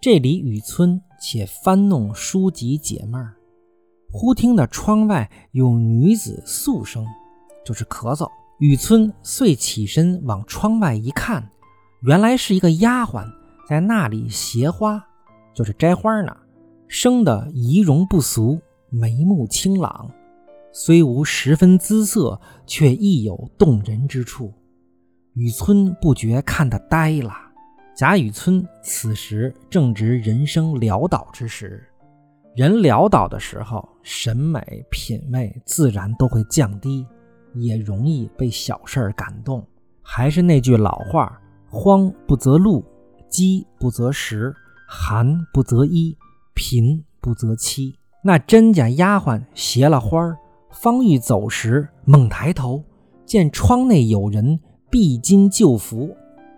这里雨村且翻弄书籍解闷儿，忽听得窗外有女子诉声，就是咳嗽。雨村遂起身往窗外一看，原来是一个丫鬟在那里携花，就是摘花呢。生得仪容不俗，眉目清朗，虽无十分姿色，却亦有动人之处。雨村不觉看得呆了。贾雨村此时正值人生潦倒之时，人潦倒的时候，审美品味自然都会降低，也容易被小事儿感动。还是那句老话：荒不择路，饥不择食，寒不择衣，贫不择妻。那甄家丫鬟携了花儿，方欲走时，猛抬头，见窗内有人敝巾旧服。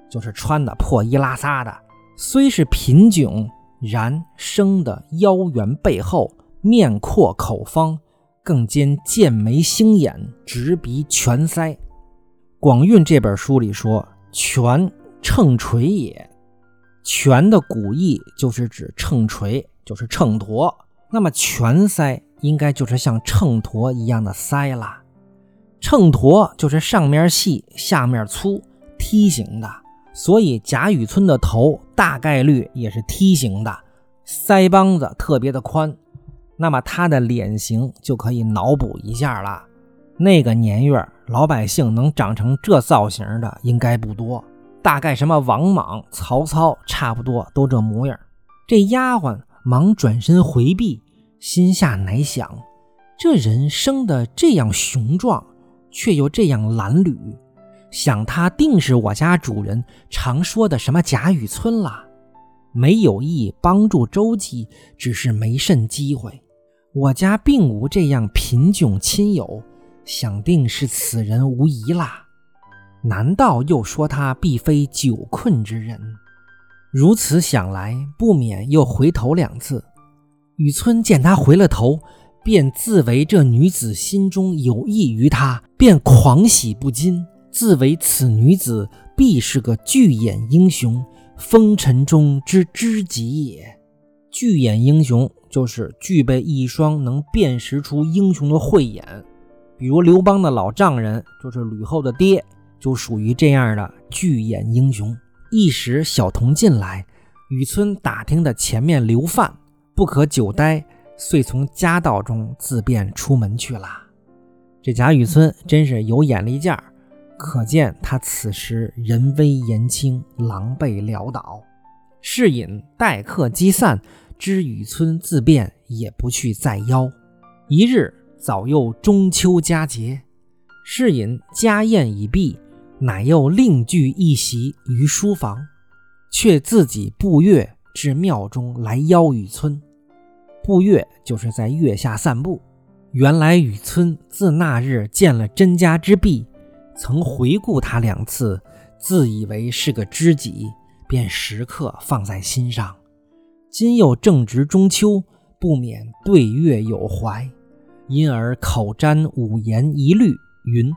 就是穿的破衣拉撒的，虽是贫窘，然生的腰圆背厚，面阔口方，更兼剑眉星眼，直鼻颧腮。广韵这本书里说：“拳秤锤也。”拳的古义就是指秤锤，就是秤砣。那么拳腮应该就是像秤砣一样的腮了。秤砣就是上面细，下面粗，梯形的。所以贾雨村的头大概率也是梯形的，腮帮子特别的宽，那么他的脸型就可以脑补一下了。那个年月，老百姓能长成这造型的应该不多，大概什么王莽、曹操差不多都这模样。这丫鬟忙转身回避，心下乃想：这人生的这样雄壮，却又这样褴褛。想他定是我家主人常说的什么贾雨村了，没有意帮助周记，只是没甚机会。我家并无这样贫窘亲友，想定是此人无疑啦。难道又说他必非久困之人？如此想来，不免又回头两次。雨村见他回了头，便自为这女子心中有意于他，便狂喜不禁。自为此女子必是个巨眼英雄，风尘中之知己也。巨眼英雄就是具备一双能辨识出英雄的慧眼，比如刘邦的老丈人，就是吕后的爹，就属于这样的巨眼英雄。一时小童进来，雨村打听的前面留饭，不可久待，遂从家道中自便出门去了。这贾雨村真是有眼力见儿。可见他此时人微言轻，狼狈潦倒。是隐待客积散，知雨村自便，也不去再邀。一日早又中秋佳节，是隐家宴已毕，乃又另聚一席于书房，却自己步月至庙中来邀雨村。步月就是在月下散步。原来雨村自那日见了甄家之婢。曾回顾他两次，自以为是个知己，便时刻放在心上。今又正值中秋，不免对月有怀，因而口占五言一律，云：“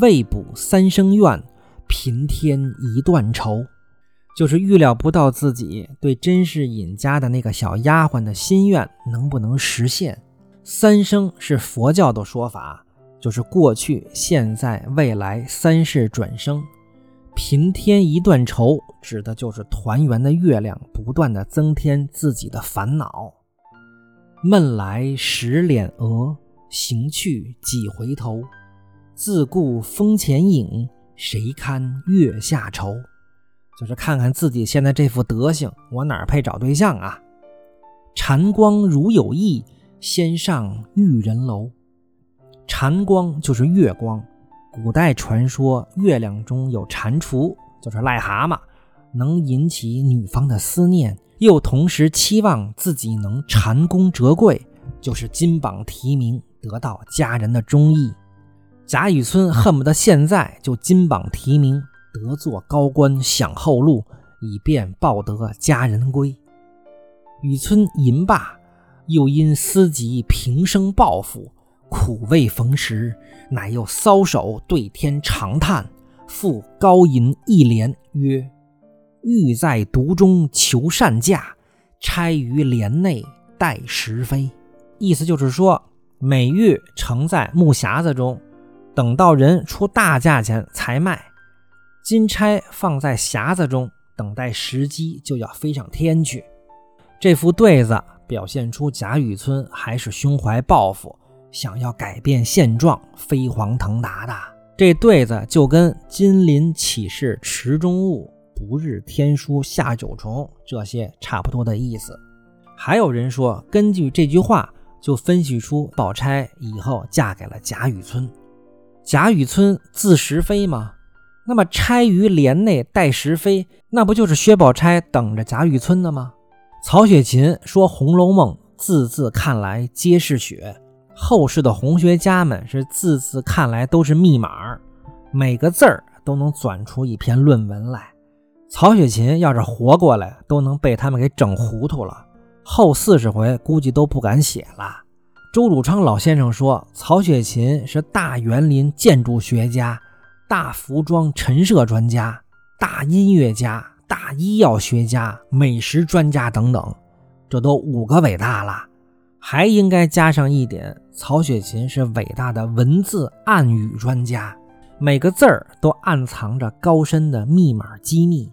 未卜三生愿，平添一段愁。”就是预料不到自己对甄士隐家的那个小丫鬟的心愿能不能实现。三生是佛教的说法。就是过去、现在、未来三世转生，平添一段愁，指的就是团圆的月亮不断的增添自己的烦恼。闷来时脸额，行去几回头。自顾风前影，谁堪月下愁？就是看看自己现在这副德行，我哪配找对象啊？蟾光如有意，先上玉人楼。蟾光就是月光，古代传说月亮中有蟾蜍，就是癞蛤蟆，能引起女方的思念，又同时期望自己能蟾宫折桂，就是金榜题名，得到家人的中意。贾雨村恨不得现在就金榜题名，得做高官，享后路，以便报得佳人归。雨村吟罢，又因思及平生抱负。苦未逢时，乃又搔首对天长叹，复高吟一联曰：“欲在独中求善价，钗于奁内待时飞。”意思就是说，美玉盛在木匣子中，等到人出大价钱才卖；金钗放在匣子中，等待时机就要飞上天去。这副对子表现出贾雨村还是胸怀抱负，想要改变现状、飞黄腾达的。这对子就跟“金鳞岂是池中物，不日天书下九重”这些差不多的意思。还有人说，根据这句话就分析出宝钗以后嫁给了贾雨村。贾雨村字时飞吗？那么钗于帘内待时飞，那不就是薛宝钗等着贾雨村的吗？曹雪芹说《红楼梦》字字看来皆是血，后世的红学家们是字字看来都是密码，每个字儿都能转出一篇论文来。曹雪芹要是活过来，都能被他们给整糊涂了。后四十回估计都不敢写了。周汝昌老先生说，曹雪芹是大园林建筑学家、大服装陈设专家、大音乐家。大医药学家、美食专家等等，这都五个伟大了，还应该加上一点：曹雪芹是伟大的文字暗语专家，每个字儿都暗藏着高深的密码机密，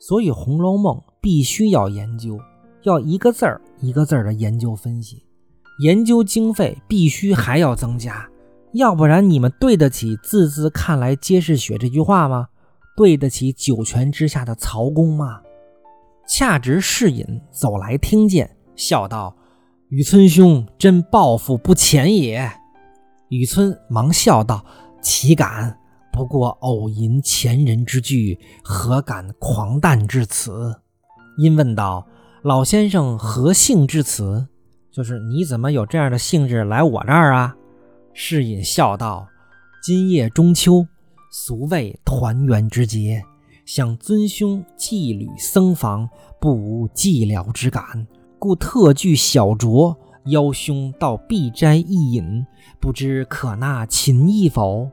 所以《红楼梦》必须要研究，要一个字儿一个字儿的研究分析，研究经费必须还要增加，要不然你们对得起“字字看来皆是血”这句话吗？对得起九泉之下的曹公吗？恰值侍隐走来听见，笑道：“雨村兄真抱负不浅也。”雨村忙笑道：“岂敢？不过偶吟前人之句，何敢狂诞至此？”因问道：“老先生何幸至此？就是你怎么有这样的兴致来我这儿啊？”士隐笑道：“今夜中秋。”俗谓团圆之节，想尊兄寄旅僧房，不无寂寥之感，故特具小酌，邀兄到敝斋一饮，不知可纳秦意否？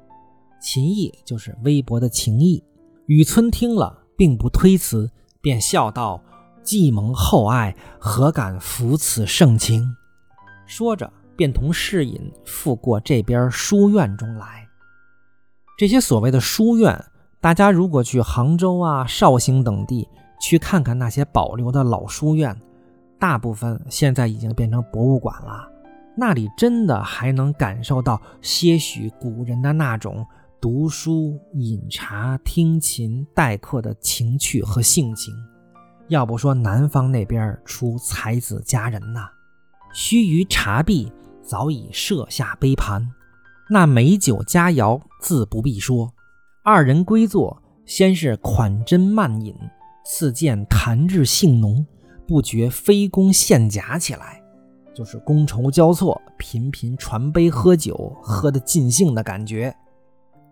秦意就是微薄的情谊。雨村听了，并不推辞，便笑道：“既蒙厚爱，何敢负此盛情？”说着，便同侍隐赴过这边书院中来。这些所谓的书院，大家如果去杭州啊、绍兴等地去看看那些保留的老书院，大部分现在已经变成博物馆了。那里真的还能感受到些许古人的那种读书、饮茶、听琴、待客的情趣和性情。要不说南方那边出才子佳人呐，须臾茶毕，早已设下杯盘。那美酒佳肴自不必说，二人归坐，先是款斟慢饮，次见谈至兴浓，不觉飞弓献甲起来，就是觥筹交错，频频传杯喝酒，喝得尽兴的感觉。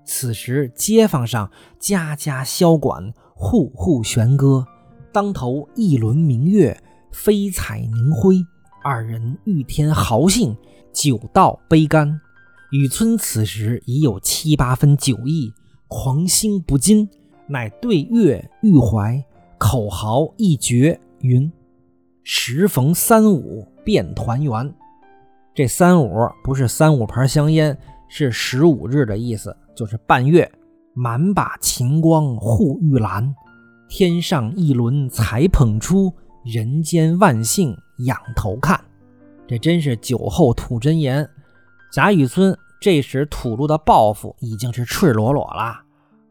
此时街坊上家家箫管，户户弦歌，当头一轮明月，飞彩凝辉，二人欲添豪兴，酒到杯干。雨村此时已有七八分酒意，狂兴不禁，乃对月欲怀，口号一绝，云：“时逢三五便团圆。”这三五不是三五盘香烟，是十五日的意思，就是半月。满把晴光护玉兰，天上一轮才捧出，人间万幸仰头看。这真是酒后吐真言。贾雨村。这时吐露的抱负已经是赤裸裸了，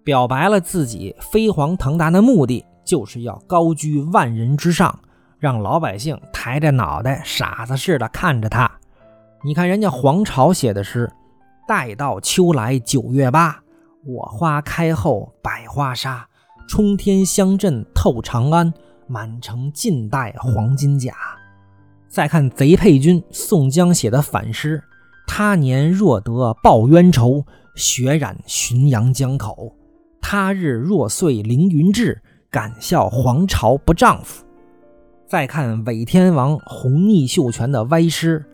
表白了自己飞黄腾达的目的，就是要高居万人之上，让老百姓抬着脑袋傻子似的看着他。你看人家黄巢写的诗：“待到秋来九月八，我花开后百花杀，冲天香阵透长安，满城尽带黄金甲。”再看贼配君宋江写的反诗。他年若得报冤仇，血染浔阳江口。他日若遂凌云志，敢笑黄巢不丈夫。再看韦天王洪逆秀全的歪诗：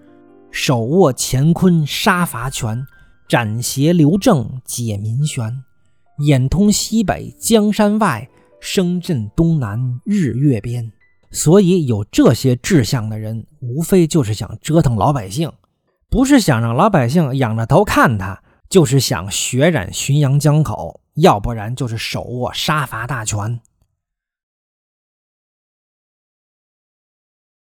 手握乾坤杀伐权，斩邪留正解民悬，眼通西北江山外，声震东南日月边。所以有这些志向的人，无非就是想折腾老百姓，不是想让老百姓仰着头看他，就是想血染浔阳江口，要不然就是手握杀伐大权。